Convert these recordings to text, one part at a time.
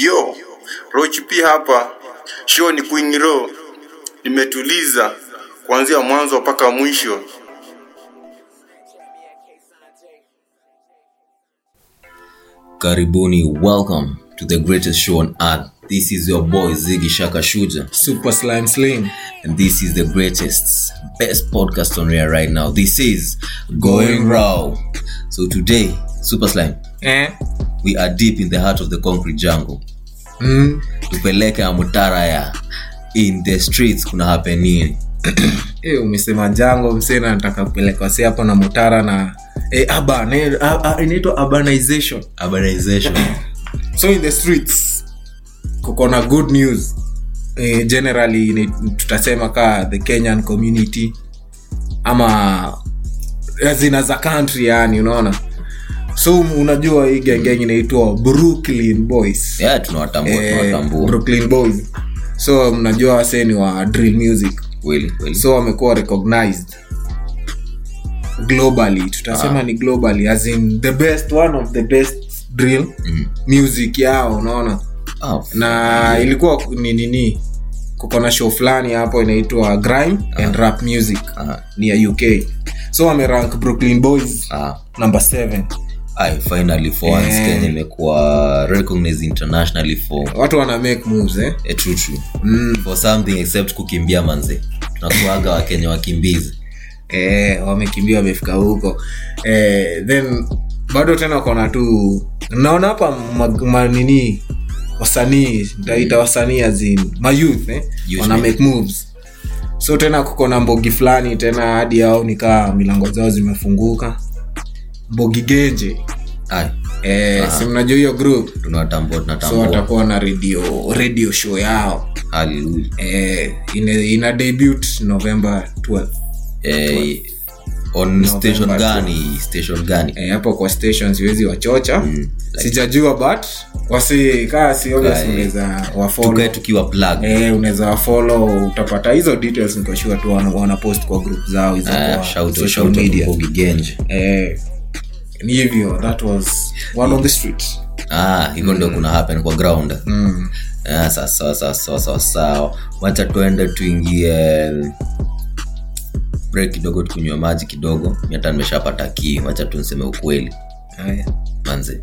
Yo, Roach P hapa. Show ni Queen Ro. Nimetuliza kuanzia mwanzo mpaka mwisho. Karibuni, welcome to the greatest show on earth. This is your boy Ziggy Shaka Shuja, Super Slime Slim. and this is the greatest, best podcast on air right now. This is Going Raw. So today, Super Slime, Eh? We are deep in the heart of the concrete jungle. Mm. Tupeleke Amutara ya in the streets kuna happen nini? Eh, umesema jango msena nataka kupeleka wasi hapo na mutara na e, inaitwa urbanization Urbanization. so in the streets kuko na good news e, generally tutasema ka the kenyan community ama zina za country yani unaona so unajua hii gengeng inaitwa brooklyn boys. Yeah, tunawatambua, Eh, tunawatambua. brooklyn boys. So mnajua waseni wa drill music. Kweli, kweli. so wamekuwa recognized. Globally. Tutasema ni globally as in the best one of the best drill mm. music yao unaona? Oh, na ilikuwa ni nini? Kuko na show fulani hapo inaitwa grime and rap music. Ah, ni ya uk so wamerank brooklyn boys ah. number 7 Aye, finally for once Kenya imekuwa recognized internationally for watu wana make moves eh? a true true. Mm. for something except kukimbia manze. Tunakuaga wakenya wakimbizi. Eh, wamekimbia wamefika huko. Eh, then bado tena kona tu naona hapa ma- ma- wasanii ntaita wasanii azin mayouth eh? Wana make moves. So tena kuko na mbogi fulani tena hadi yao nikaa milango zao zimefunguka Aye, eh, si mnajua hiyo group? Tunawatambua so tunatambua watakuwa na radio radio show yao. Hallelujah. eh, ina, ina debut november 12 eh, on station gani? Station gani? Eh, hapo kwa station siwezi wachocha. Mm, sijajua but wasi kaa si obvious Aye. unaweza tukae tukiwa plug eh, unaweza wafollow utapata hizo details nikoshua tu wana, wana post kwa group zao hizo Ah, kwa shout out, social shout out media. Genje. eh, ni hivyo that was one on the street ah hivyo ndio kuna happen kwa ground. Mm. Ah, sawa sawa sawa sawa sawa wacha tuende tuingie break kidogo tukunywa maji kidogo. Mi hata nimeshapata kii wacha tunseme ukweli. Haya. manze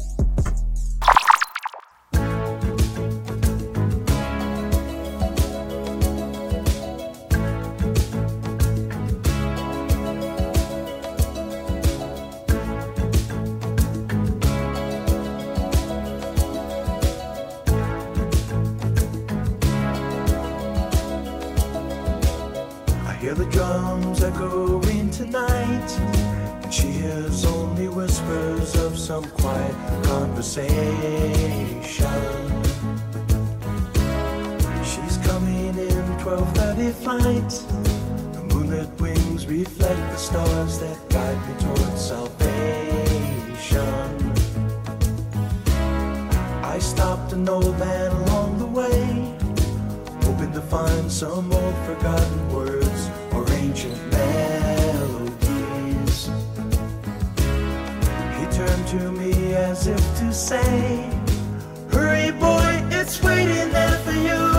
stopped an old man along the way hoping to find some old forgotten words or ancient melodies. He turned to me as if to say, Hurry, boy, it's waiting there for you.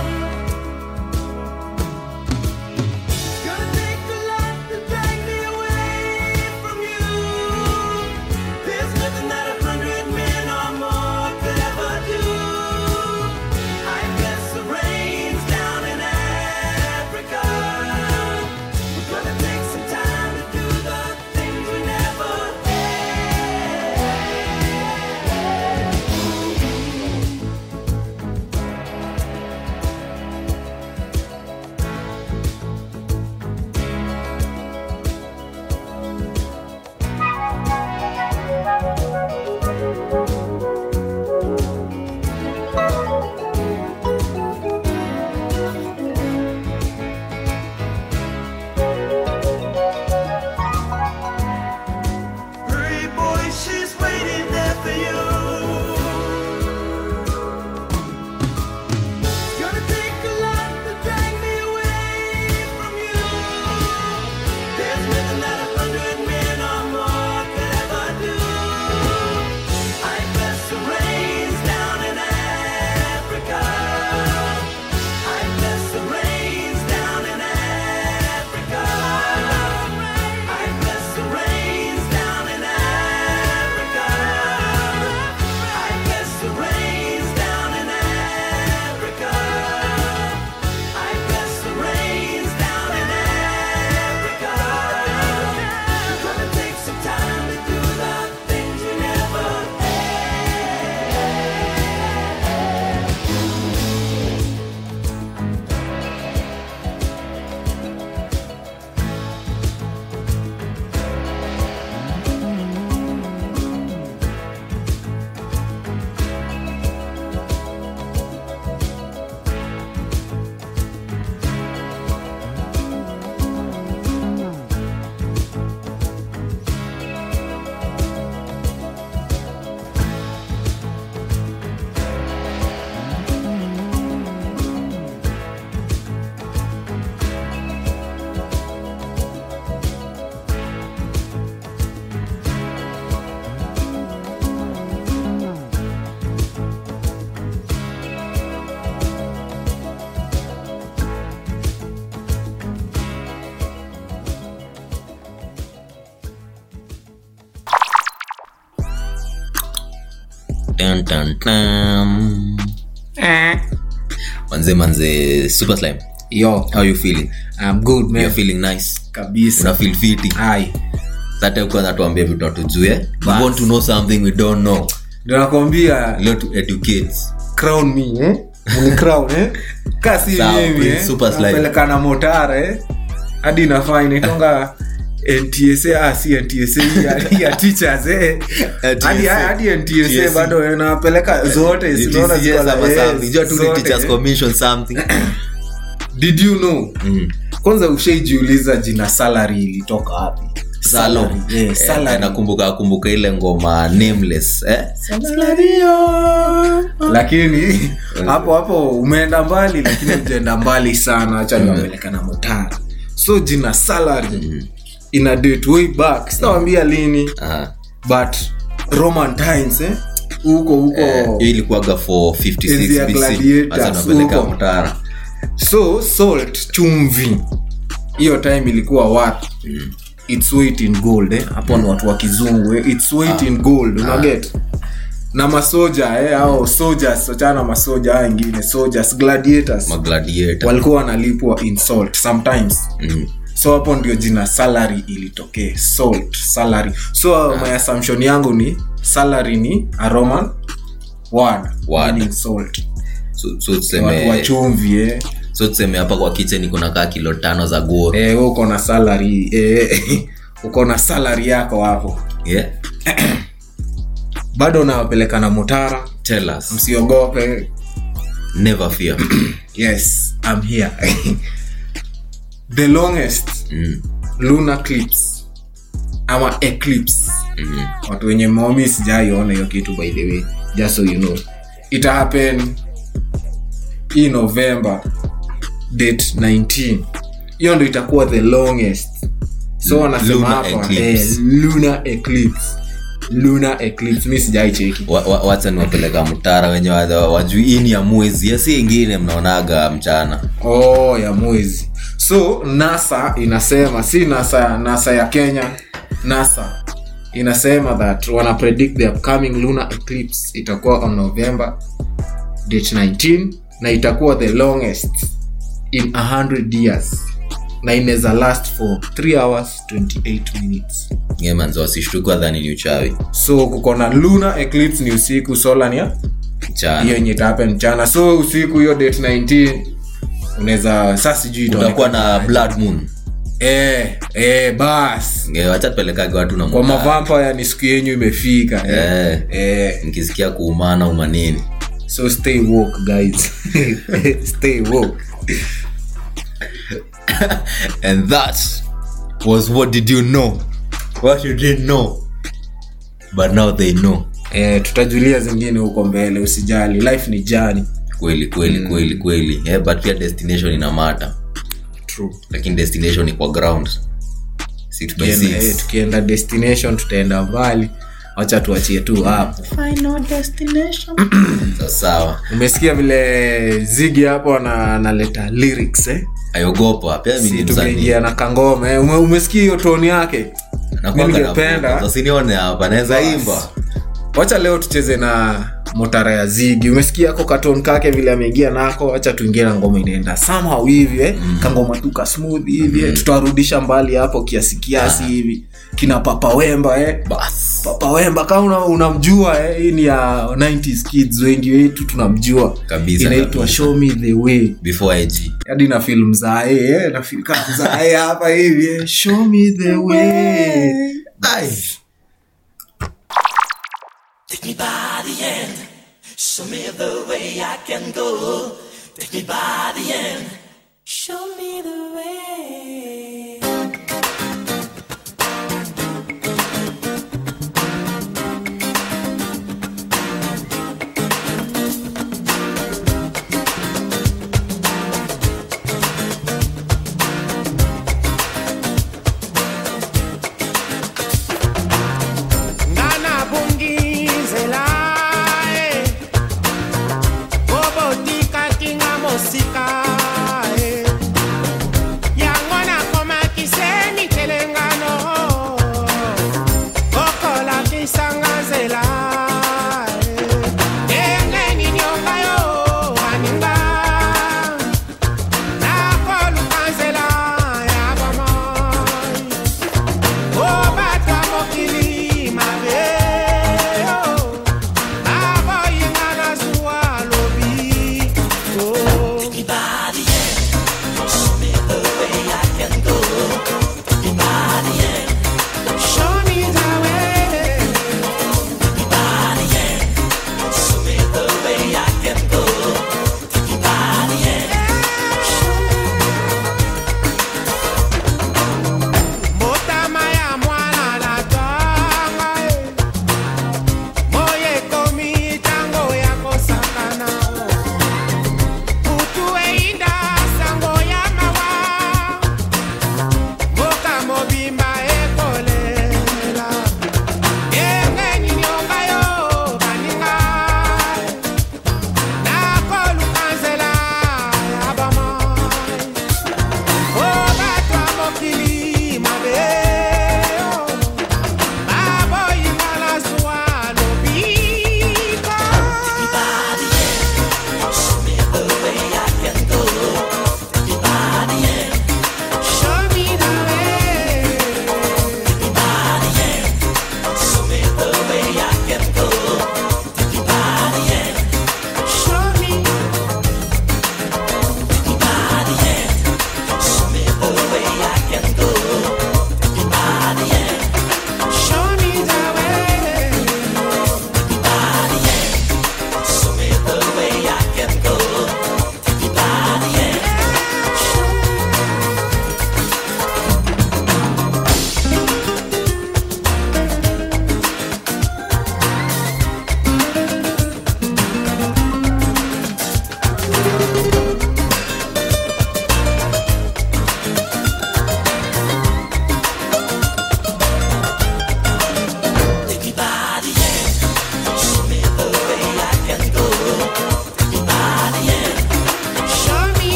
Dun. manze manze super slime. Yo. How you feeling? I'm good man. You're feeling nice. Kabisa. Una feel fiti? Ai sasa kwanza tuambie vitu hatujue. We want to know something we don't know. Ndio nakwambia. Leo to educate. Crown me eh? Ni crown eh? Kasi mimi eh? Super Slime. pelekana motare eh? Hadi inafaa inaitanga NTSA ah, si NTSA ya- ya teachers eh. Hadi hadi NTSA bado inapeleka zote It is sinaona yes ziko na- ama something. Jua tu ni teachers commission something. Did you know? Mm. kwanza ushaijiuliza jina salary ilitoka wapi. Eh, Eh, nakumbuka akumbuka ile ngoma nameless eh? lakini hapo hapo umeenda mbali lakini ujaenda mbali sana acha niwapelekana motara so jina salary ina date way back sitawambia lini Aha. but roman times eh? huko huko Eh, ilikuwaga for 56 Enzi ya BC. gladiators, Sasa napeleka huko. mtara so salt chumvi hiyo time ilikuwa what its weight in gold eh? hapo ni watu wa kizungu eh? its weight in gold unaget na masoja eh? au soldiers wachana masoja wengine soldiers gladiators magladiator walikuwa wanalipwa in salt sometimes Mm. So hapo ndio jina salary ilitokee. Salt salary. So my assumption yangu ni salary ni a roman word, Word. meaning salt. So, so watu tuseme chumvi eh? so tuseme hapa kwa kitchen kuna kaa kilo tano za guo. Eh, wewe uko na salary eh, uko na salary yako hapo. Yeah? bado unawapeleka na mutara. Tell us. Msiogope. Never fear. Yes I'm here the longest mm. lunar clips ama eclipse. Mm. watu wenye momi sijaiona hiyo kitu by the way just so you know. It happen hii november date 19 hiyo ndo itakuwa the longest. So wanasema Lunar hapa eh, lunar eclipse lunar eclipse mi sijaicheki Wa- wa- wacha niwapeleka mtara wenye wajui hii ni ya mwezi. Yasi ingine mnaonaga mchana. Oh ya mwezi. So nasa inasema si nasa nasa ya kenya. Nasa inasema that wana predict the upcoming lunar eclipse itakuwa on november date 19 na itakuwa the longest in 100 years na inaweza last for 3 hours 28 minutes. Ngemanza wasishtukwa dhani ni uchawi. So kuko na lunar eclipse ni usiku solania hiyo yenye itahappen mchana. So usiku hiyo date 19 unaweza saa sijui utakuwa na blood moon. Eh, eh, bas. Nge, watu na kwa mavampaya ni siku yenyu imefika eh. Eh, Eh, nikisikia kuumana umanini. So stay woke guys. Stay woke and that was what did you know? What you didn't know. But now they know. Eh, tutajulia zingine huko mbele usijali. Life ni jani kweli kweli kweli kweli. Yeah, but pia destination ina mata lakini destination ni kwa ground. Tukienda, eh, tukienda destination tutaenda mbali. Wacha tuachie tu hapo. So, umesikia vile zigi hapo ana- analeta lyrics eh? Ayogopa pia mi ni msanii na kangome. Umesikia hiyo toni yake? Ningependa- focus. hapa naweza imba wacha leo tucheze na motara ya zigi umesikia ako katon kake vile ameingia nako wacha tuingie na ngoma inaenda somehow hivi eh? kangoma tu ka smooth hivi eh? tutawarudisha mbali hapo kiasi kiasi hivi kina papa wemba eh? bas papa wemba kama una- hii eh? ni ya 90s kids wengi wetu tunamjua inaitwa show me the way before ig hadi na film zae eh? na film kama zae hapa hivi eh? show me the way Ai. Take me by the end. Show me the way I can go. Take me by the end. Show me the way.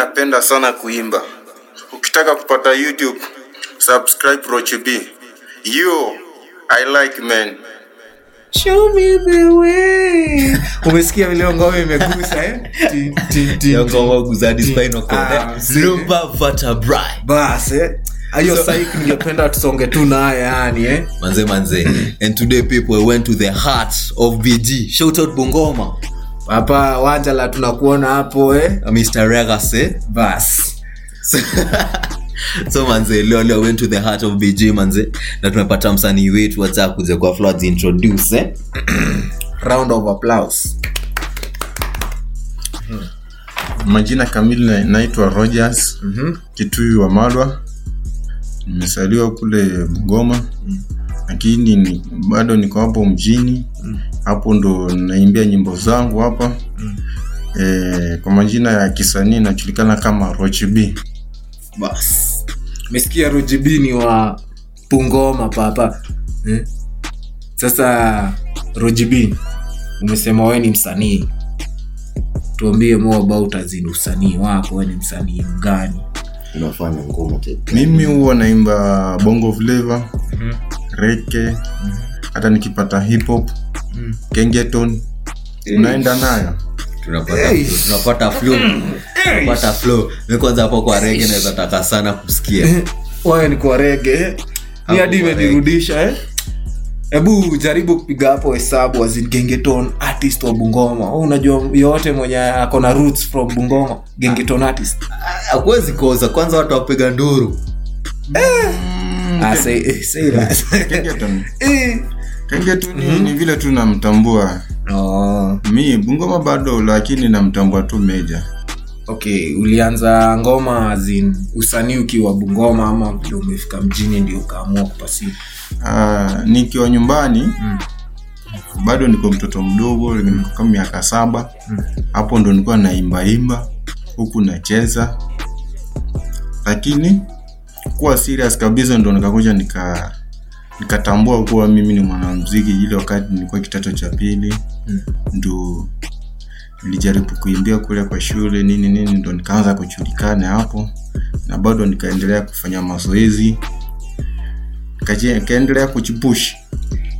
Napenda sana kuimba ukitaka kupata youtube subscribe roche b yo i like men. Show me the way. umesikia vile ngoma imegusa eh? Ti ti ti. Ngoma kuzadi spinal cord, mzee. Lumbar bas eh? hiyo So- saik ningependa tusonge tu naye yani eh? manze manze and today people went to the heart of bg shout out bungoma hapa wanjala tunakuona hapo eh? mr regas eh? bas. So manze leo leo went to the heart of bg manze. Na tumepata msanii wetu wacha kuja kwa floods introduce eh? round of applause. Majina kamili naitwa rogers. Mhm. kitui wa malwa. Nimesaliwa kule bugoma lakini ni, bado niko hapo mjini hapo ndo naimbia nyimbo zangu hapa. E, kwa majina ya kisanii najulikana kama roch b. Bas. Mesikia ni wa pungoma papa eh? sasa rojibi umesema we ni msanii. Tuambie more about azini usanii wako we ni msanii mgani? Unafanya ngoma mimi huwa naimba bongo flava reke hata nikipata hip hop kengeton unaenda nayo. Tunapata Hey. tunapata flow. Tunapata flow. Mi kwanza hapo kwa rege naweza taka sana kusikia. Wawe ni kwa rege eh? mi hadi imenirudisha eh? hebu jaribu kupiga hapo hesabu wazigengeton artist wa bungoma. Wewe unajua yote mwenye ako na roots from bungoma gengeton artist. Akuwezi koza. Kwanza watu wapiga nduru. Ah, say, eh, say that. kengeton ni, mm-hmm. ni vile tu namtambua. Oh, mi bungoma bado lakini namtambua tu meja. Okay ulianza ngoma azin usanii ukiwa bungoma ama vile umefika mjini ndio ukaamua kupasi Uh, nikiwa nyumbani bado niko mtoto mdogo niko kama miaka saba. Hapo ndo nilikuwa naimbaimba huku nacheza. Lakini kuwa serious kabisa ndo nikakuja nika nikatambua kuwa mimi ni mwanamziki ile wakati nilikuwa kitato cha pili ndo nilijaribu kuimbia kule kwa shule nini nini ndo nikaanza kujulikana hapo na bado nikaendelea kufanya mazoezi. Kaendelea nikaendelea kujipush.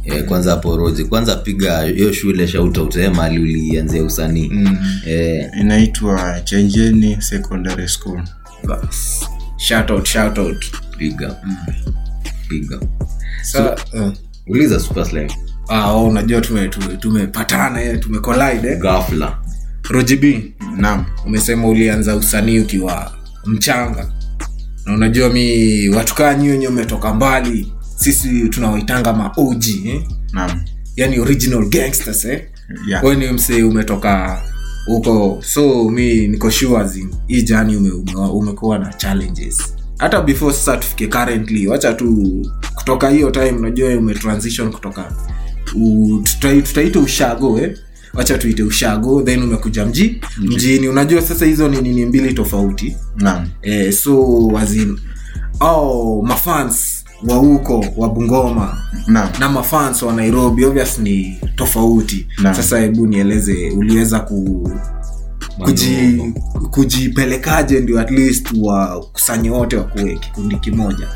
Eh, kwanza hapo roji kwanza piga hiyo shule shautout eh, mali ulianzia usanii. Mm. e. inaitwa chenjeni secondary school. Bas. Shout out shout out. Piga piga Sa, uh, uliza super slime ah, oh, unajua tume- tume- tumepatana tume tumecollide eh? naam umesema ulianza usanii ukiwa mchanga na unajua mi watu kaa wenye umetoka mbali sisi tunawaitanga maoji og eh? naam yani original gangsters eh? yeah. we ni mse umetoka huko so mi niko sure hii jani ume, ume, umekuwa na challenges hata before sasa tufike currently wacha tu kutoka hiyo time unajua umetransition kutoka tutaita ushago eh? wacha tuite ushago then umekuja mji. Mjini unajua sasa hizo ni nini mbili tofauti. Naam. Eh, so wazin oh, mafans wa huko wa bungoma. Na, na mafans wa nairobi obvious ni tofauti. Na. sasa hebu nieleze uliweza ku kuji, kujipelekaje ndio at least wakusanyi wote wakuwe kikundi kimoja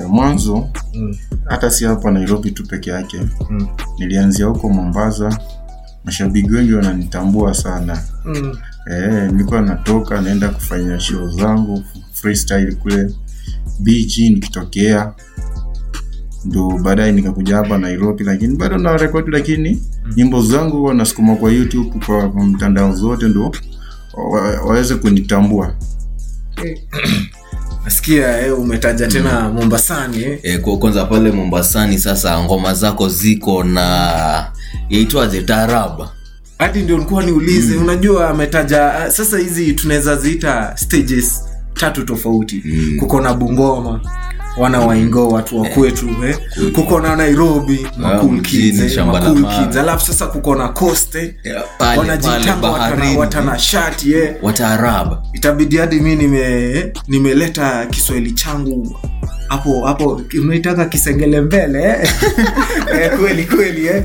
e, mwanzo mm. hata si hapa nairobi tu peke yake Mm. nilianzia huko mombasa mashabiki wengi wananitambua sana Mm. e, nilikuwa natoka naenda kufanya show zangu freestyle kule beach nikitokea ndo baadaye nikakuja hapa nairobi lakini bado na rekodi lakini nyimbo zangu huwa nasukuma kwa youtube kwa, mtandao zote ndo waweze kunitambua. Nasikia eh, umetaja tena mombasani eh? eh, kwa- kwanza pale mombasani sasa ngoma zako ziko na yaitwaje? Tarab hadi ndio nilikuwa niulize unajua ametaja ah, sasa hizi tunaweza ziita stages tatu tofauti. Mm. kuko na bungoma wana waingo watu wakwetu eh? kuko na nairobi Ah, makul mjini, kids, eh, alafu sasa kuko na coast eh? Yeah, wanajitanga watana, watana shati eh? itabidi hadi mi nime nimeleta kiswahili changu hapo hapo unaitaka kisengele mbele eh? eh, kweli kweli eh?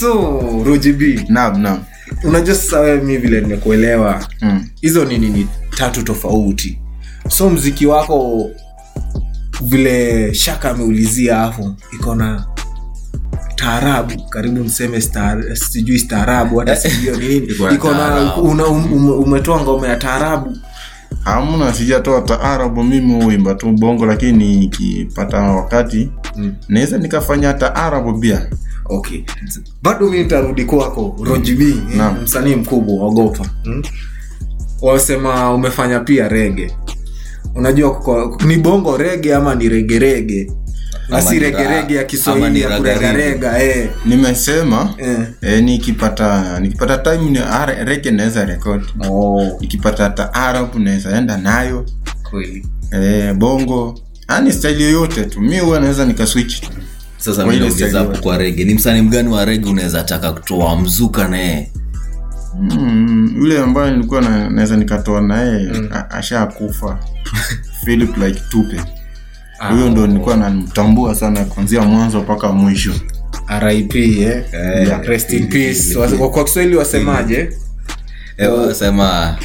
so rojib naam naam unajua sasa wewe mi vile nimekuelewa mm. hizo ni nini tatu tofauti so mziki wako vile shaka ameulizia hapo iko na taarabu karibu mseme star, sijui staarabu hata sijui ni nini Iko na taarabu. una- um- um- umetoa ngoma ya taarabu hamna sijatoa taarabu mimi huimba tu bongo lakini nikipata wakati Mm. naweza nikafanya taarabu pia okay bado mi nitarudi kwako rojb Naam. msanii mkubwa ogopa mm? wasema umefanya pia rege unajua kuko, ni bongo rege ama ni regerege na si regerege ya kiswahili ya kuregarega eh. nimesema Eh. Eh, nikipata nikipata time ni rege naweza rekodi Oh, nikipata taarabu naweza enda nayo. Kweli. Eh, bongo. Ani staili yoyote tu. Mi huwa naweza nikaswitch sasa Kwa mi naongeza hapo kwa rege ni msanii mgani wa rege unaweza taka kutoa? Mzuka naye Mm, yule ambaye nilikuwa na- naweza nikatoa naye mm. ashakufa. Philip like tupe. Huyo ndo nilikuwa namtambua sana kuanzia mwanzo mpaka mwisho. Rip eh? Eh, rest in peace. Kwa kiswahili wasemaje? Sema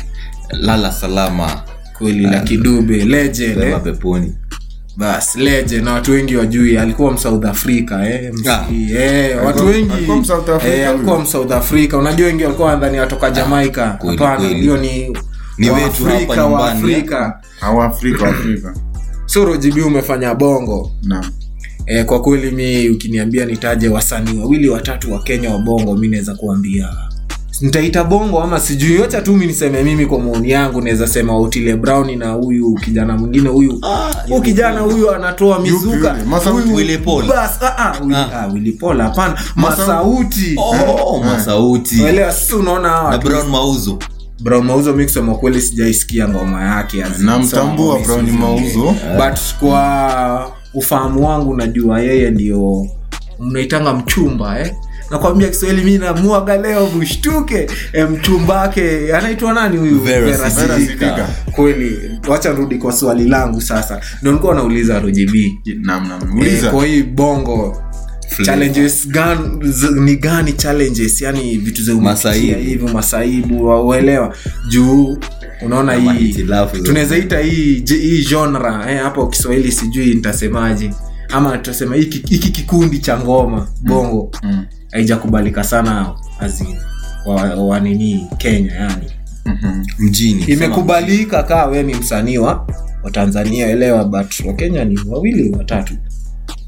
lala salama. Kweli la kidube legend peponi eh? Bas legend na watu wengi wajui alikuwa msouth africa eh, msiki, eh, watu wengi alikuwa Msouth Africa eh, alikuwa msouth africa. Unajua wengi walikuwa nadhani watoka jamaika hapana hiyo ni Ni wetu hapa Waafrika. so rojibi umefanya bongo? Naam. Eh, kwa kweli mi ukiniambia nitaje wasanii wawili watatu wa kenya wa bongo mi naweza kuambia nitaita bongo ama sijui yocha tu mi niseme mimi kwa maoni yangu naweza sema otile brown na huyu kijana mwingine huyu. Huyu kijana huyu anatoa mizuka? Masauti? Bas ah, ah, Willy- Ah. ah, Willy Paul hapana. Masauti. Oh, masauti. Elewa sisi unaona brown mauzo. Brown mauzo mi kusema kweli sijaisikia ngoma yake namtambua brown mimi mauzo. but kwa ufahamu wangu najua yeye ndio mnaitanga mchumba eh? Nakwambia kiswahili mi namuaga leo mshtuke. E, mchumba wake anaitwa nani huyu? Vera Sidika. Kweli wacha rudi kwa swali langu sasa. Ndo nilikuwa nauliza rojb naam naam eh, kwa hii bongo challenges gan, z, ni gani challenges? Yani vitu za Masaibu. hivi masaibu wauelewa. Juu unaona tunawezaita hii tunaweza ita hii hii genre eh, hapo kiswahili sijui nitasemaje. Ama tutasema hiki kikundi cha ngoma bongo. Mm. Haijakubalika sana azini wa, wa nini kenya yani. Mhm. mjini. Imekubalika kaa we ni msanii wa watanzania elewa but wakenya ni wawili watatu.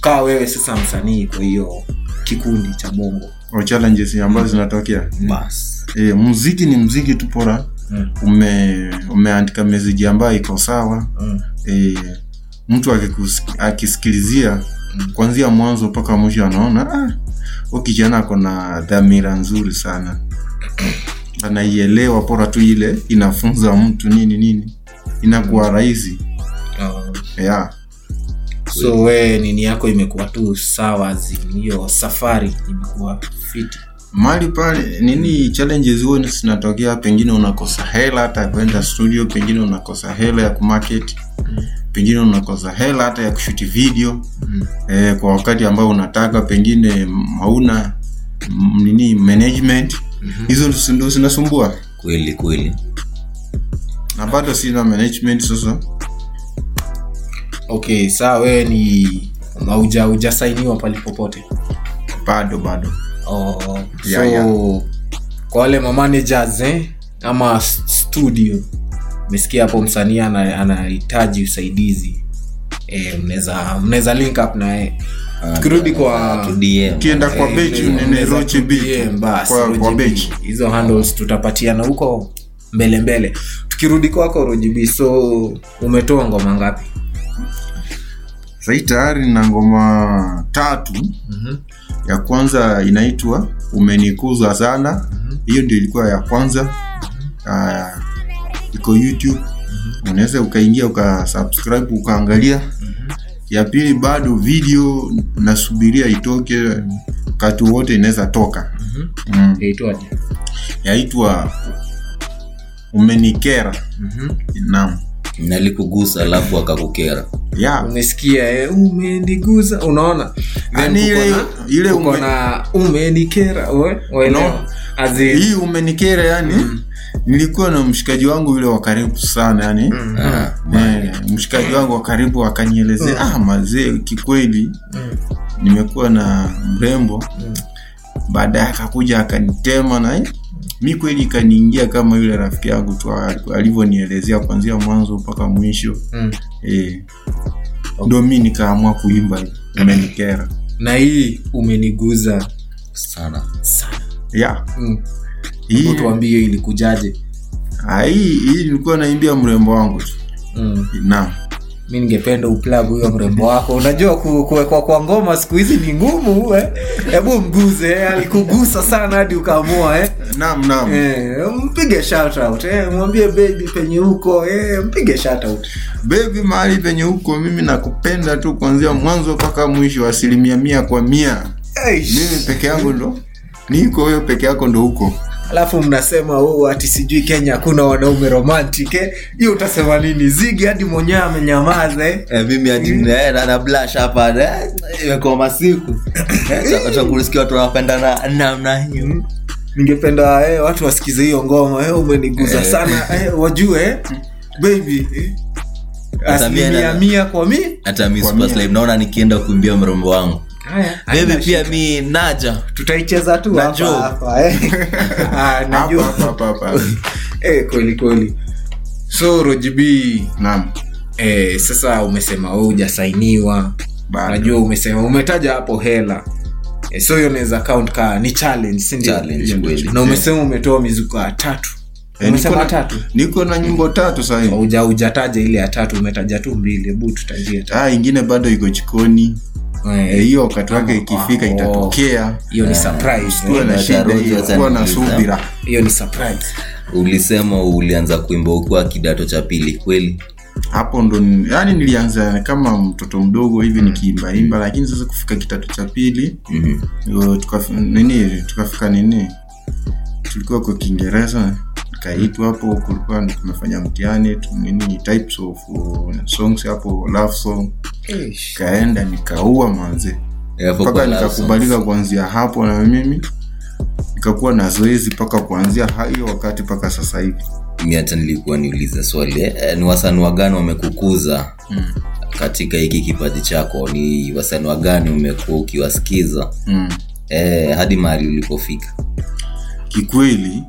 Kaa wewe sasa msanii kwa hiyo kikundi cha bongo. Or challenges ambazo zinatokea. Bas. E, muziki ni mziki tu pora Mm. ume umeandika meziji ambayo iko sawa. Mm. e, mtu akikus- akisikilizia kuanzia mwanzo mpaka mwisho anaona ah, huyu kijana ako na dhamira nzuri sana. Anaielewa pora tu ile inafunza mtu nini nini. Inakuwa rahisi. Uh, yeah. so we nini yako imekuwa tu sawa hiyo safari imekuwa fiti? Mali pale nini challenges huo zinatokea pengine unakosa hela hata ya kwenda studio pengine unakosa hela ya kumarket pengine unakosa hela hata ya kushuti video Mm. eh, kwa wakati ambao unataka pengine hauna mm, nini management. Hizo mm-hmm. ndo zinasumbua. Kweli kweli. Na bado sina management sasa. Okay saa wewe ni hauja hujasainiwa pali popote? Bado bado. Oh, Yeah, so yeah. kwa wale mamanagers eh, ama studio mesikia hapo msanii ana- anahitaji usaidizi. E, mnaweza mnaweza link up naye. Tukirudi kwa kienda kwa bechi ni roche bechi hizo handles tutapatiana huko mbele mbele. Tukirudi kwako rojb so umetoa ngoma ngapi? Sahii tayari na ngoma tatu. Mhm. ya kwanza inaitwa umenikuza sana. Hiyo ndio ilikuwa ya kwanza. Uh, iko youtube. Unaweza ukaingia ukasubscribe ukaangalia. Ya pili bado video nasubiria itoke. Wakati wote inaweza toka. Mm. yaitwaje? Yaitwa umenikera. Naam. Nalikugusa alafu akakukera. Yeah. umesikia eh, umeniguza unaona? Ile- ile ume- umenikera. No. Hii umenikera yani nilikuwa na mshikaji wangu yule wa karibu sana yani Ah, eh, mshikaji wangu wa karibu akanielezea ah, mazee kikweli nimekuwa na mrembo. Baadaye akakuja akanitema na eh, mi kweli ikaniingia kama yule rafiki yangu tu alivyonielezea kuanzia mwanzo mpaka mwisho. Mm. eh, ndo mi nikaamua kuimba umenikera na hii umeniguza sana sana. Yeah. mm. Hii, tuambie ilikujaje ah, hii hii nilikuwa naimbia mrembo wangu tu mm. na mi ningependa uplag huyo mrembo wako unajua kuwekwa kwa ngoma siku hizi ni ngumu eh? hebu mguze eh? alikugusa sana hadi ukaamua eh? nam nam Eh, mpige shout out eh? mwambie baby penye huko eh? mpige shout out mahali penye huko mimi nakupenda tu kuanzia mwanzo mpaka mwisho asilimia mia kwa mia Eish. mimi peke yangu ndo niko wewe peke yako ndo huko alafu mnasema huu ati sijui kenya hakuna wanaume romantic eh? hiyo utasema nini? Zigi hadi mwenyewe amenyamaza eh? Eh, mimi hadi na- na- blush hapa eh, imekuwa masiku. Eh, watu wanapendana namna hiyo. Ningependa eh, watu wasikize hiyo ngoma eh, umeniguza sana eh, wajue baby eh, asilimia mia kwa mi. Hata mi. Naona nikienda kuimbia mrembo wangu bebi pia mi naja. Tutaicheza tu eh. Ah, eh, kweli kweli. So rojibi naam. eh, sasa umesema we ujasainiwa najua umesema umetaja hapo hela. Eh, so hiyo naweza count ka ni challenge si ndio? Challenge, na umesema umetoa mizuka tatu. Eh, niko na- tatu. niko na nyimbo tatu sahii Hauja- ile ya tatu umetaja tu mbili hebu tutajia ah, ingine bado iko chikoni Eh, hiyo wakati wake ikifika oh. itatokea. hiyo ni surprise. na Eh, shida kuwa na subira. Hiyo ni surprise. Ulisema ulianza kuimba ukiwa kidato cha pili kweli? Hapo ndo yani nilianza kama mtoto mdogo hivi nikiimbaimba lakini sasa kufika kitatu cha pili Mhm. ndio tukaf- nini tukafika nini? Tulikuwa kwa kiingereza kaitwa hapo kulikuwa tumefanya mtihani tu- nini types of uh, songs hapo love song kaenda nikaua manze. Eh, mpaka nikakubalika kuanzia hapo na mimi. Nikakuwa na zoezi mpaka kuanzia hiyo wakati mpaka sasa hivi. Mi hata nilikuwa niulize swali eh, ni wasanua gani wamekukuza mm. katika hiki kipaji chako? Ni wasanua gani umekuwa ukiwasikiza? Mm. eh, hadi mahali ulipofika. Kikweli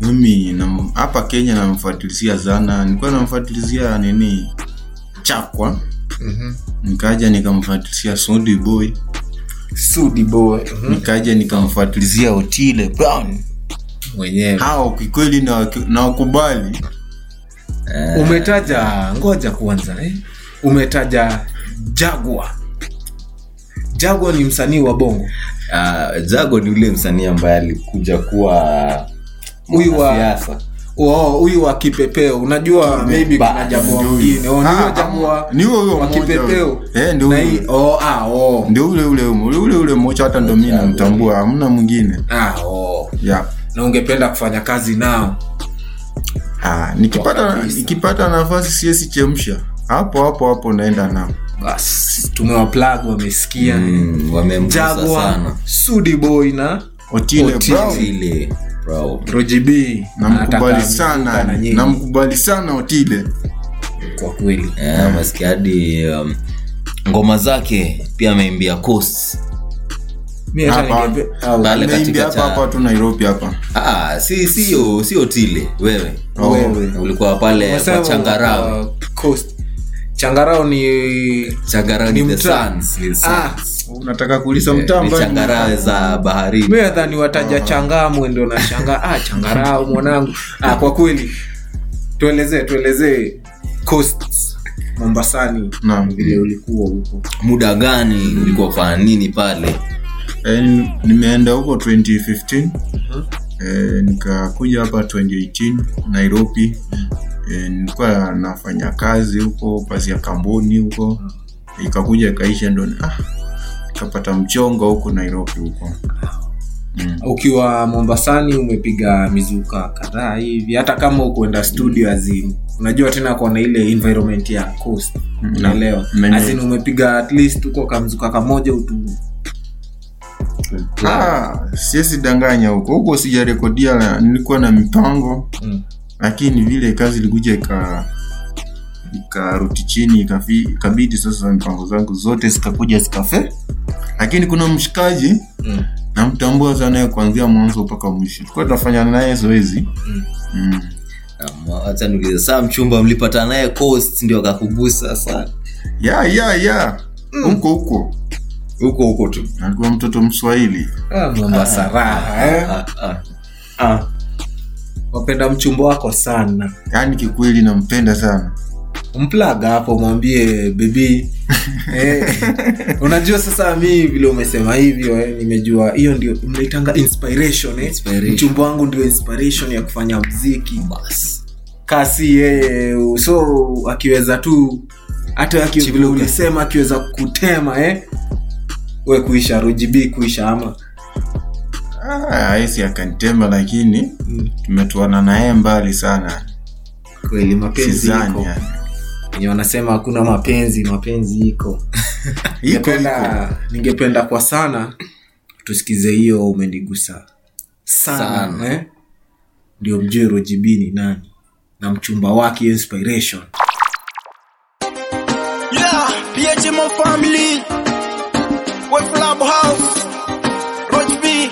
mimi hapa kenya namfuatilizia sana. Nilikuwa namfuatilizia nini? Chakwa nikaja nikamfuatilizia Sudi boy. Sudi boy. Nikaja nikamfuatilizia otile brown. Mwenyewe. Hao kikweli na na wakubali. Umetaja ngoja kwanza eh? umetaja jagwa. Jagwa ni msanii wa bongo. Uh, Jagwa ni ule msanii ambaye alikuja kuwa Huyu wa- mwanasiasa. Oh, huyu wa kipepeo. Unajua maybe kuna mwingine. oh, Ah, huyo ni huyo huyo wa kipepeo. Eh, ndio hii oh, ah, oh. ndio ule ule ule ule ule mmoja hata ndo mi namtambua. Hamna mwingine. Ah, oh. yeah. na ungependa kufanya kazi nao? Ah, nikipata nikipata nafasi siesi chemsha. Hapo hapo hapo naenda nao. Basi tumewaplag wamesikia. Mm, sana. Sudi boy na otile Otile. Bro roji namkubali sana namkubali sana otile kwa kweli yeah, maski hadi um, ngoma zake pia ameimbia coast Hapa. tu nairobi hapa ah, si sio tile wewe Oh. wewe. ulikuwa pale kwa changarao uh, coast. changarao ni changarao ni ni the. Suns, the Ah, Suns. Unataka kuuliza Eh, mbali changarawe za baharini. Mi nadhani wataja changaa mwendo na shanga ah, changarao mwanangu. Ah, kwa kweli. Tuelezee tuelezee coast mombasani vile ulikuwa huko. Muda gani ulikuwa kwa nini pale? Eh, nimeenda huko 2015 eh, nikakuja hapa 2018 nairobi. E, nilikuwa nafanya kazi huko kazi ya kamboni huko. Ikakuja ikaisha ndo ah, nikapata mchongo huko nairobi huko mm. ukiwa mombasani umepiga mizuka kadhaa hivi hata kama ukuenda studio azin unajua tena kona ile environment ya coast unaelewa Naelewa. azin umepiga at least uko kamzuka kamoja utu Ah, siwezi danganya huko huko sijarekodia nilikuwa na mipango Mm. lakini vile kazi ilikuja ika ikaruti chini ikabidi sasa mipango zangu zote zikakuja zikafe lakini kuna mshikaji Mm. namtambua sana kuanzia mwanzo mpaka mwisho. Tulikuwa tunafanya naye zoezi. Mm. mm. niulize saa mchumba mlipata naye coast ndio akakugusa sana ya ya ya. Huko huko. Huko huko tu. Alikuwa mtoto mswahili. Ah, Mombasa raha eh? ah, ah. Wapenda mchumba wako sana. Yaani kikweli nampenda sana. Mplaga hapo mwambie bebi eh, unajua sasa mi vile umesema hivyo eh, nimejua hiyo ndio mnaitanga inspiration, eh? Inspiration. mchumba wangu ndio inspiration ya kufanya mziki bas kasi yeye so akiweza tu hata vile ulisema akiweza kutema eh? we kuisha rugb kuisha ama Ah, aisi akanitema lakini Mm. tumetuana naye mbali sana kweli mapenzi yako yani. Wenye wanasema hakuna mapenzi mapenzi iko ningependa ningependa kwa sana tusikize hiyo umenigusa sana, Sana. Eh? ndio mjue rojb ni nani na mchumba wake inspiration Yeah, PHMO family. House. Roach B,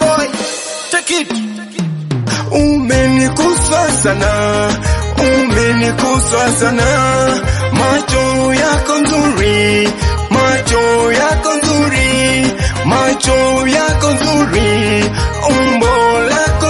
Boy. Take it. umenikusa sana umenikusa sana macho yako nzuri macho yako nzuri macho yako nzuri. Umbo lako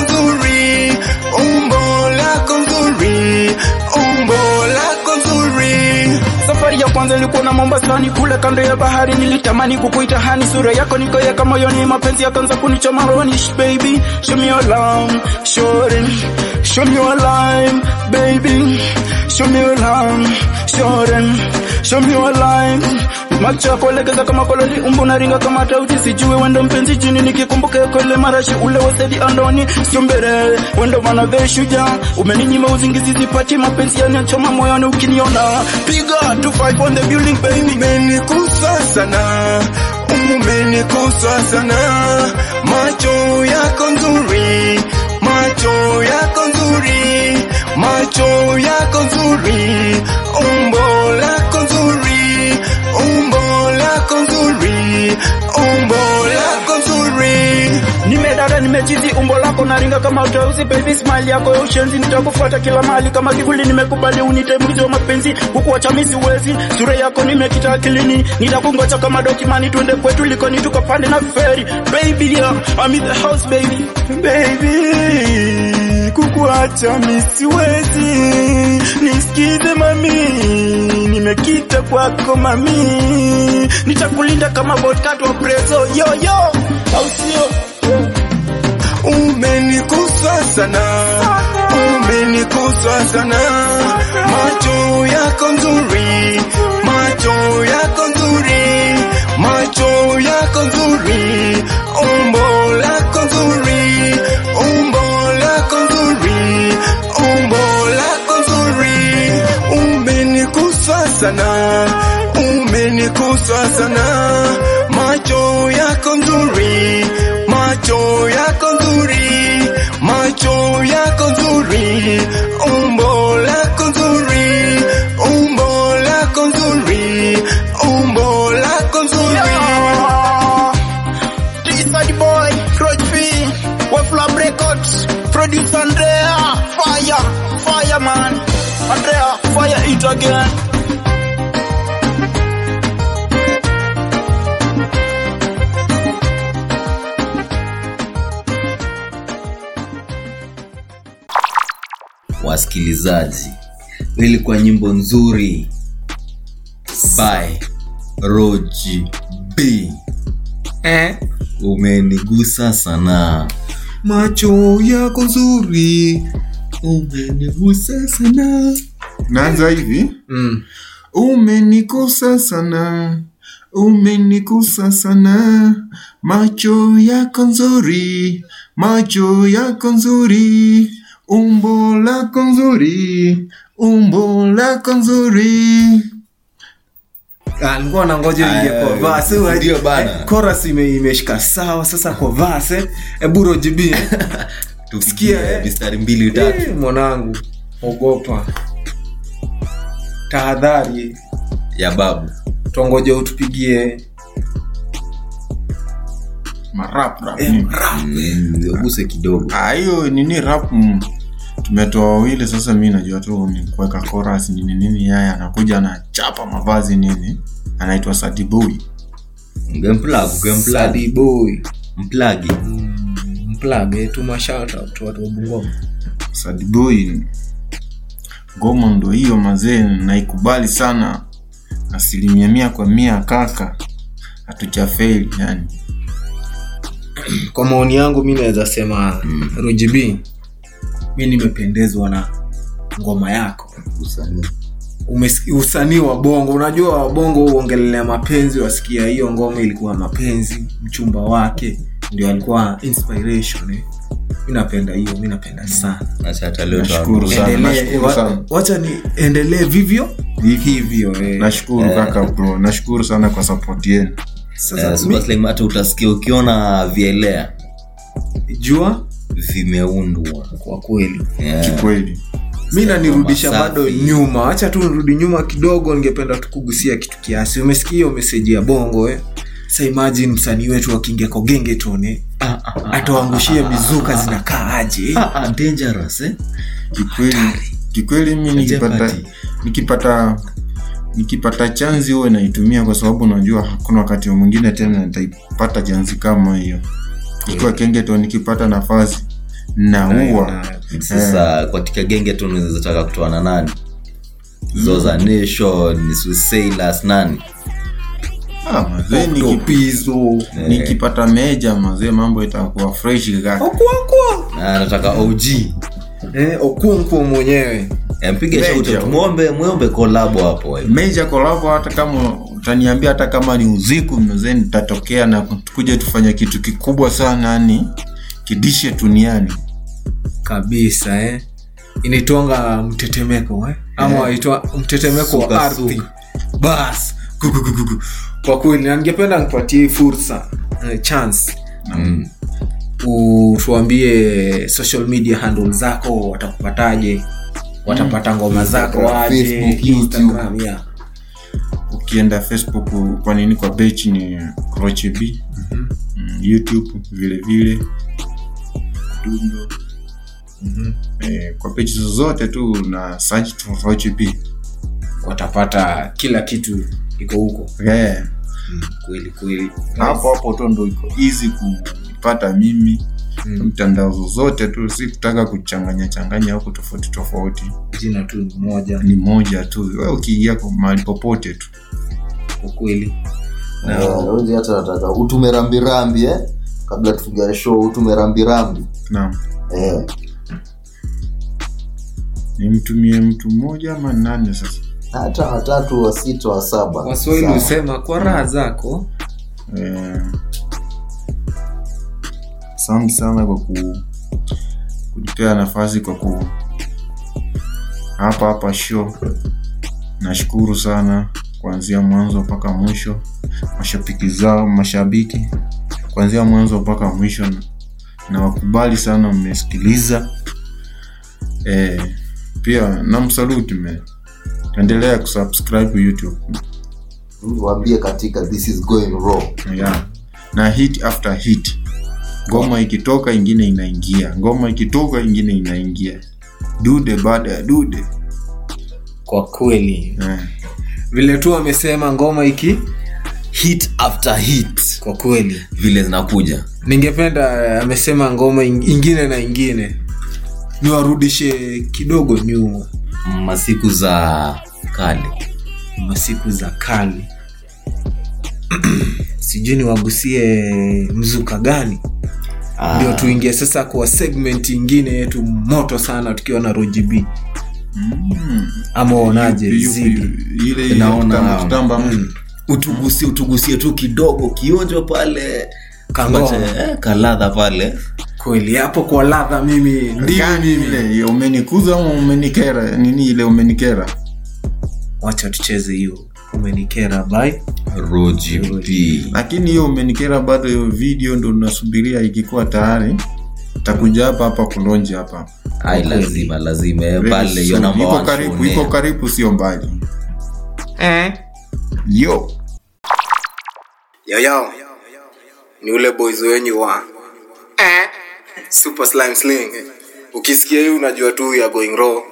kwanza ilikuwa na Mombasani kule kando ya bahari, nilitamani kukuita hani, sura yako nikoyeka moyoni, mapenzi yakaanza kunichoma rohoni. Baby, show me your love, shorty, show me your life, baby, show me your love, shorty, show me your life. Macho yako legeza kama kololi, umbo naringa kama tauti, sijui wendo mpenzi chini, nikikumbuka kole marashi ule wasedi andoni, sio mbele wendo mana ve shuja, umeninyima uzingizi, zipati mapenzi yanachoma moyoni, ukiniona. Piga two five on the building baby. umenikusa sana. Umenikusa sana. Macho yako nzuri macho yako nzuri macho yako nzuri. Umbo lako nzuri lako umbo lako nzuri Nimedada nimechizi umbo lako naringa kama utauzi baby smile yako ya ushenzi. Nitakufuata kila mahali kama kivuli nimekubali unite mwizi wa mapenzi. Kukuacha mimi siwezi sura yako nimekita akilini. Nitakungoja kama dokimani twende kwetu likoni tukapande na feri. Baby yeah I'm in the house baby baby kukuacha misiwezi, siwezi. Nisikize mami nimekita kwako mami. Nitakulinda kama bodyguard wa preso yo yo. Au sio? Umenikusa sana. Umenikusa sana. Macho yako nzuri. Macho yako nzuri. Macho yako nzuri. Umbo lako nzuri. Umbo sana umenikusa sana. Macho yako nzuri macho yako nzuri macho yako nzuri. Umbo lako nzuri umbo lako nzuri umbo lako nzuri. T-Side boy Roach P, Weflab Records. Producer Andrea Fire Fire man. Andrea Fire it again wasikilizaji. Ilikuwa nyimbo nzuri. By roji b. Eh? umenigusa sana. Macho yako nzuri. Umenigusa sana. Naanza hivi. Mm. Umenigusa sana. Umenigusa sana. Macho yako nzuri. Macho yako nzuri umbo lako nzuri umbo lako nzuri. Alikuwa na ngoja ingie Ah, kwa verse. Eh, ndio bana. eh, chorus ime- imeshika sawa sasa kwa verse. Hebu rojibi. Sikia, eh. mistari mbili tatu. Eh, mwanangu ogopa. Tahadhari. Ya babu. Tongoje utupigie. Marap rap. Mm, uguse kidogo. Ah, hiyo nini rap? Mm, tumetoa wawili sasa mi najua tu ni kuweka chorus nini nini yeye anakuja anachapa mavazi nini anaitwa sadiboi gemplug gemplug Sadi boy. Mplagi mplage tuma tu watu wa Bungoma. Sadiboi ngoma ndo hiyo mazee naikubali sana. Asilimia mia kwa mia kaka. Hatuchafeli yani. Kwa maoni yangu mi naweza sema mm. rojb mi nimependezwa na ngoma yako. Usanii. Usanii wa bongo. Unajua wabongo huongelelea mapenzi wasikia hiyo ngoma ilikuwa mapenzi mchumba wake ndio alikuwa inspiration eh. mi napenda hiyo mi napenda sana. Acha hata leo Nashukuru tuambie. sana, Endelee, nashukuru wa- sana. wacha ni endelee vivyo? Hivyo eh. nashukuru kaka bro. Nashukuru sana kwa support yenu. Sasa Eh, hata utasikia ukiona vielea. Jua vimeundwa. Kwa kweli. Yeah. kweli mi nanirudisha bado nyuma. Hacha tu nirudi nyuma kidogo ningependa tukugusia kitu kiasi. Umesikia hiyo meseji ya bongo eh? sa imagine msanii wetu akiingia kwa gengetone atuangushie mizuka zinakaa aje? Ah, ah, dangerous eh? kikweli. Kikweli mi nikipata nikipata nikipata chanzi huwe naitumia kwa sababu najua hakuna wakati mwingine tena nitaipata chanzi kama hiyo. Ikiwa kengeto nikipata nafasi naua sasa katika genge tu unaweza kutoa na nani? Zoza nation susailers nani? Ah, mazee nikip- pizo nikipata meja mazee mambo itakuwa fresh kaka anataka og eh, okuankua mwenyewe. Eh, mpige Major. shout out. muombe muombe kolabo hapo eh. meja kolabo hata kama utaniambia hata kama ni uziku mzee nitatokea na kuja tufanya kitu kikubwa sana yani kidishe duniani kabisa eh. inaitwanga mtetemeko eh? ama yeah. waitwa mtetemeko wa ardhi bas Kukukukuku. kwa kweli na ningependa nipatie fursa eh, chance Mm. utuambie social media handle zako watakupataje watapata ngoma zako Instagram, aje Facebook, Instagram, yeah. ukienda facebook kwa nini kwa page ni rochb mm, youtube vile vile dundo eh, kwa peji zozote tu na search watapata kila kitu iko huko. Yeah. kweli kweli. Hapo hapo tu ndo iko hizi kupata mimi. Mm. mtandao zozote tu si kutaka kuchanganya changanya huko tofauti tofauti. Jina tu ni moja. Ni moja tu. Wewe ukiingia mali mahali popote tu. Kwa kweli. Rozi hata nataka utume rambirambi eh? Kabla tufungia show tumerambirambi. Naam. Eh. nimtumie mtu mmoja ama nane sasa? Hata watatu wa sita wa saba. Waswahili husema kwa raha zako. Eh, asante sana kwa ku kunipea nafasi kwa ku hapa hapa show. Nashukuru sana kuanzia mwanzo mpaka mwisho mashabiki zao mashabiki kuanzia mwanzo mpaka mwisho. Na- na wakubali sana mmesikiliza. E, pia namsaluti me endelea kusubscribe youtube. Waambie katika this is going raw. Yeah. na hit after hit. Ngoma ikitoka ingine inaingia. Ngoma ikitoka ingine inaingia. Dude baada ya dude kwa kweli. Yeah. vile tu amesema ngoma iki hit after hit kwa kweli. Vile zinakuja. Ningependa eh, amesema ngoma ingine na ingine. Niwarudishe kidogo nyuma. Masiku za kale. Masiku za kale. Sijui niwagusie mzuka gani. Ah, ndio tuingie sasa kwa segment ingine yetu moto sana tukiwa na rojb mm. ama uonaje zidi? ile Naona, kitamba- kitamba mm. Utugusie utugusie tu kidogo kionjo pale. Tupache, eh, kaladha pale. Kweli hapo kwa ladha mimi ndimi Gani mimi. ile? Umenikuza ama umenikera? Nini ile umenikera? Wacha tucheze hiyo umenikera by roji b lakini hiyo umenikera bado hiyo video ndo nasubiria ikikuwa tayari. Takuja hapa hapa kulonji hapa. Ai lazima lazima eh, pale hiyo namba iko karibu iko karibu sio mbali. Yo yoyo ni ule boys wenyu wa eh? super slime sling ukisikia hii unajua tu ya going raw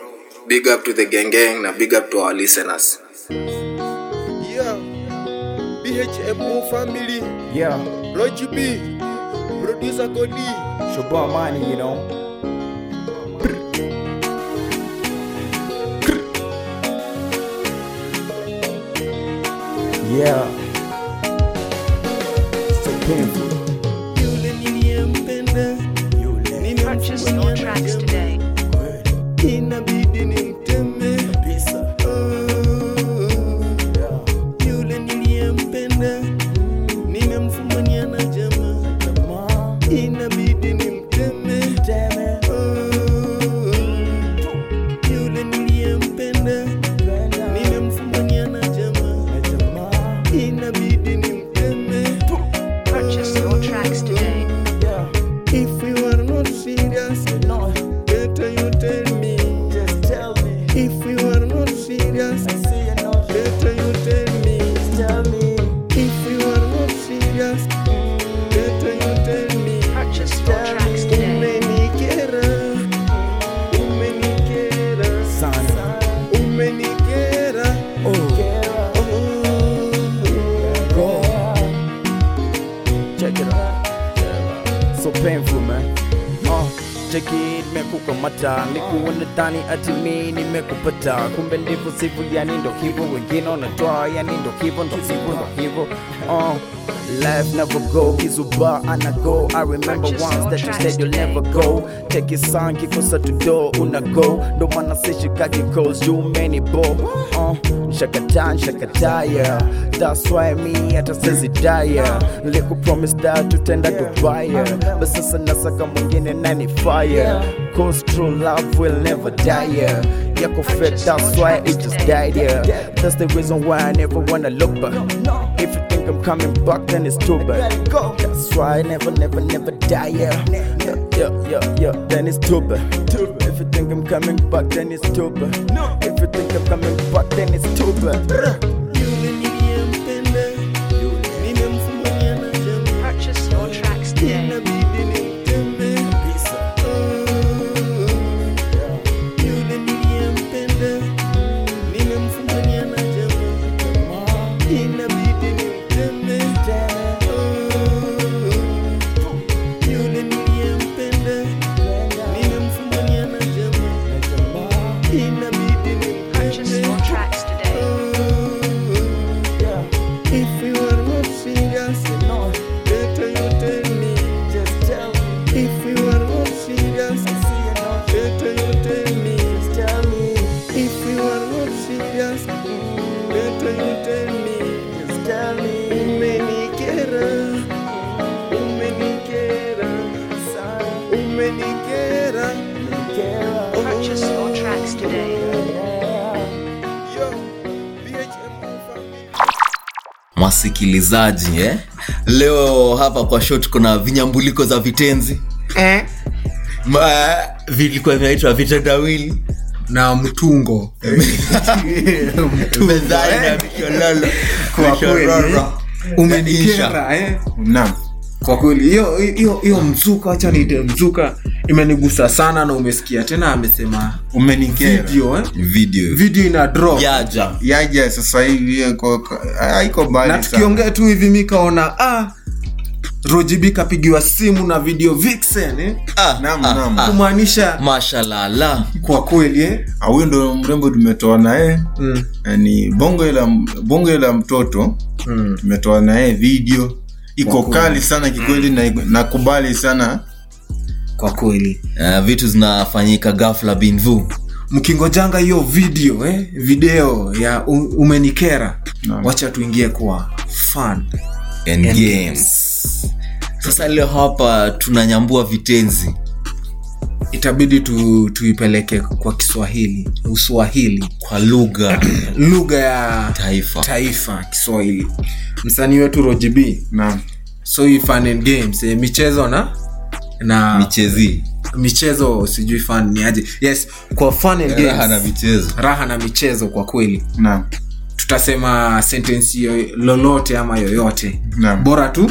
big up to the gang gang na big up to our listeners Yeah, BHMO family, Yeah, Roger B, producer Cody. Shoba money, you know. Yeah. So painful. Yule niliyempenda, Purchase your tracks today. Hivyo ndo hivyo ndo hivyo uh, Life never go kizuba ana go. I remember once that you said you'll never go. Take it son kikosa to do una go. Ndo maana sishikagi calls you many bo. Uh, nshakata nshakata yeah. That's why me hata sezi daya nilikupromise that tutenda Dubai yeah. but sasa nasaka mwingine nani fire. Cause true love will never die yeah. yako fake that's why it just died yeah. That's the reason why I never wanna look back. If you think I'm coming back then it's too bad. That's why I never never never die yeah. Yeah yeah yeah, yeah. then it's too bad. If you think I'm coming back then it's too bad. If you think I'm coming back then it's too bad mwasikilizaji eh? leo hapa kwa shot kuna vinyambuliko za vitenzi. Ma, vilikuwa vinaitwa vitendawili. Na mtungo. Mezani na eh? naam. Kwa kweli hiyo hiyo hiyo mzuka acha niite mzuka imenigusa sana na umesikia tena amesema umenikera video eh? video video ina drop yaja yaja sasa hivi haiko na mbali sana tukiongea tu hivi mikaona ah, rojibi kapigiwa simu na video vixen eh? ah, Naam, ah, ah. kumaanisha mashalala kwa kweli eh? huyo ndo mrembo tumetoa naye mm. Eh, ni bonge la bonge la mtoto Mm. tumetoa naye video iko kali sana kikweli na nakubali sana kwa kweli. Uh, vitu zinafanyika gafla binvu mkingojanga hiyo video eh? video ya umenikera. No. wacha tuingie kwa fun and And games. sasa leo hapa tunanyambua vitenzi. Itabidi tu, tuipeleke kwa kiswahili uswahili. Kwa lugha. Lugha ya taifa. taifa kiswahili. Msanii wetu rojb naam. So fun and games eh, michezo na na michezi. michezo sijui fan ni aje. Yes kwa fun and games. Raha na michezo. Raha na michezo kwa kweli. Naam. Tutasema sentensi lolote ama yoyote. Naam. bora tu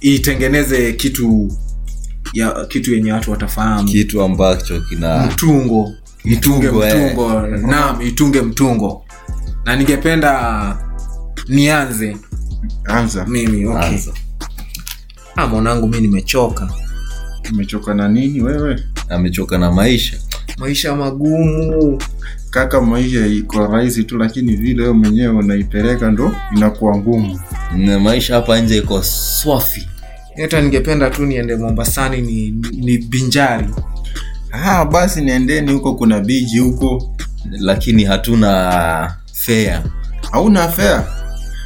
itengeneze kitu ya kitu yenye watu watafahamu. Kitu ambacho kina mtungo. Itunge Mtungo, eh. naam itunge mtungo. Na ningependa nianze. Anza. Mimi okay. Anza. ah, mwanangu mi nimechoka umechoka na nini wewe? Amechoka na maisha. Maisha magumu. Kaka maisha iko rahisi tu lakini vile wewe mwenyewe unaipeleka ndo inakuwa ngumu. Na maisha hapa nje iko swafi. Hata ningependa tu niende mombasani ni, ni binjari. Ah, basi niendeni huko kuna biji huko. Lakini hatuna fea hauna fea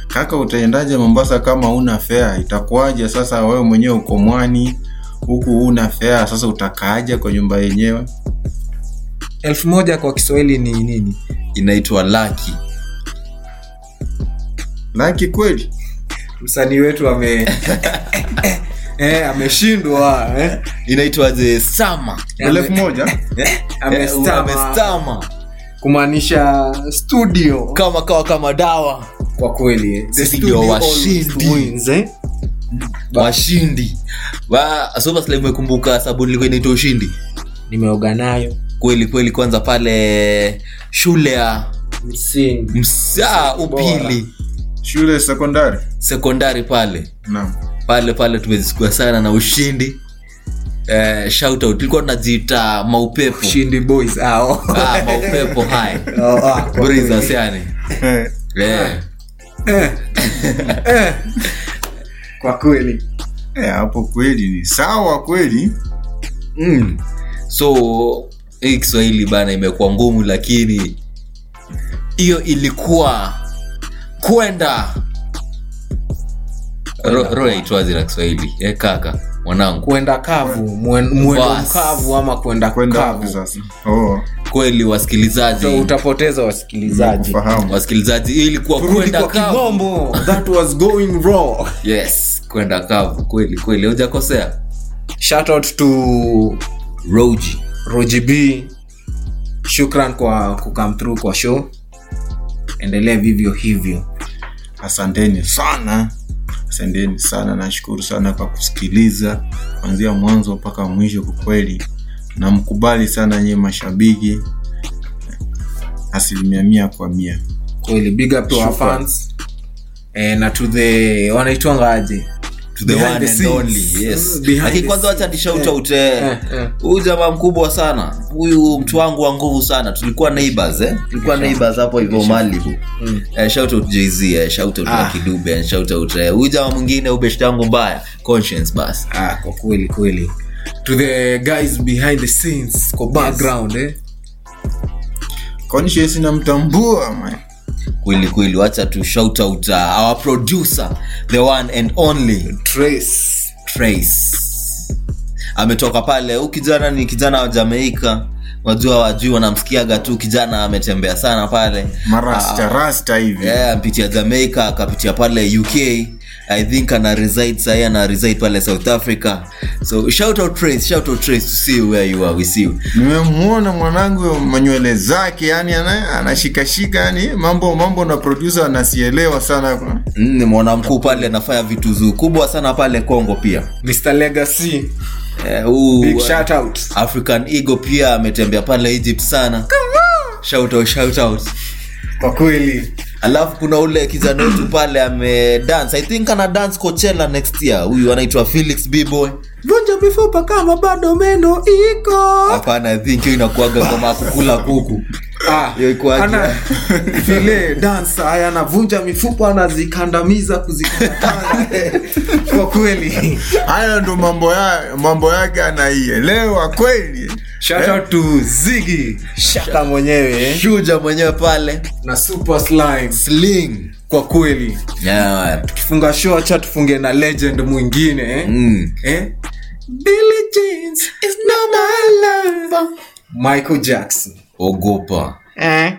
kaka utaendaje mombasa kama una fea itakuwaje sasa wewe mwenyewe uko mwani huku una fea sasa utakaaja kwa nyumba yenyewe? Elfu moja kwa kiswahili ni nini? Inaitwa laki laki kweli? Msanii wetu ame eh, ameshindwa eh. inaitwaje sama elfu moja? Amestama. amestama kumaanisha studio. Kama kawa kama dawa. Kwa kweli eh. Studio washindi. Eh. washindi. Wa- umekumbuka sabuni ilikuwa inaitwa ushindi. Nimeoga nayo. Kweli kweli kwanza pale shule ya msingi. Msaa upili. Shule sekondari? Sekondari pale. Naam. Pale pale tumezisikua sana na ushindi. Eh, shout out. Tulikuwa tunajiita maupepo. Ushindi boys hao. Ah, maupepo hai Oh, ah, Breezers yani. Eh, eh. Eh. Kwa kweli. Eh, hapo kweli ni sawa kweli. Mm. so hii kiswahili bana imekuwa ngumu lakini hiyo ilikuwa kwenda. Ro- roho yaitwazi na kiswahili. E, kaka mwanangu. Kwenda kavu mwendo mkavu ama kwenda kwenda kavu? oh, kweli wasikilizaji. So utapoteza wasikilizaji. Wasikilizaji ilikuwa kwenda kavu. That was going raw. Yes kwenda kavu. Kweli kweli. Hujakosea? Shout out to roji. Roji b. Shukran kwa kukam through kwa show. Endelee vivyo hivyo. Asanteni sana asanteni sana nashukuru sana kwa kusikiliza. Kuanzia mwanzo mpaka mwisho kwa kweli. Namkubali sana nyie mashabiki. Asilimia mia kwa mia. Kweli big up to our fans. Eh, na to the wanaitwanga aje to the Behind one the and scenes. only yes. Mm, behind lakini kwanza wacha eh, Eh, eh. huyu jamaa mkubwa sana. Huyu mtu wangu wa nguvu sana. Tulikuwa neighbors eh. Tulikuwa neighbors hapo hivyo Malibu eh, shout out Jay-Z eh, shout out Ah. Lucky shout out eh, huyu jamaa mwingine ubeshte wangu mbaya. Conscience bas. Ah, kwa kweli kweli. To the guys behind the scenes kwa background eh? conscious namtambua man. Kweli kweli wacha tu shout out uh, our producer the one and only trace. Trace. Ametoka pale huu kijana ni kijana wa Jamaica. Wajua wajui wanamsikiaga tu kijana ametembea sana pale. Marasta rasta hivi. yeah, amepitia jamaica akapitia pale uk i think ana reside sahii ana reside pale south africa. So shout out trace shout out trace to see where you are we see you. Nimemwona mwanangu manywele zake yani anashikashika yani mambo mambo na producer anasielewa sana. Mm, mwana mkuu pale anafanya vitu zuu kubwa sana pale congo pia. Mr legacy. Uh, huu big shout out. African ego pia ametembea pale egypt sana. Shout out, shout out. kwa kweli alafu kuna ule kijana wetu pale amedance i think ana dance coachella next year. Huyu anaitwa felix bboy. Vunja mifupa kama bado meno iko. Hapana i think hiyo inakuaga kama kukula kuku Ah, vile dansa haya anavunja mifupa anazikandamiza kuzikandakanda kwa kweli haya ndo mambo ya mambo yake anaielewa kweli shout out to zigi shaka mwenyewe eh? shuja mwenyewe pale na super slime sling kwa kweli yeah. tukifunga show acha tufunge na legend mwingine eh? mm. Eh? Billie Jeans is not my lover. Michael Jackson. Ogopa Eh?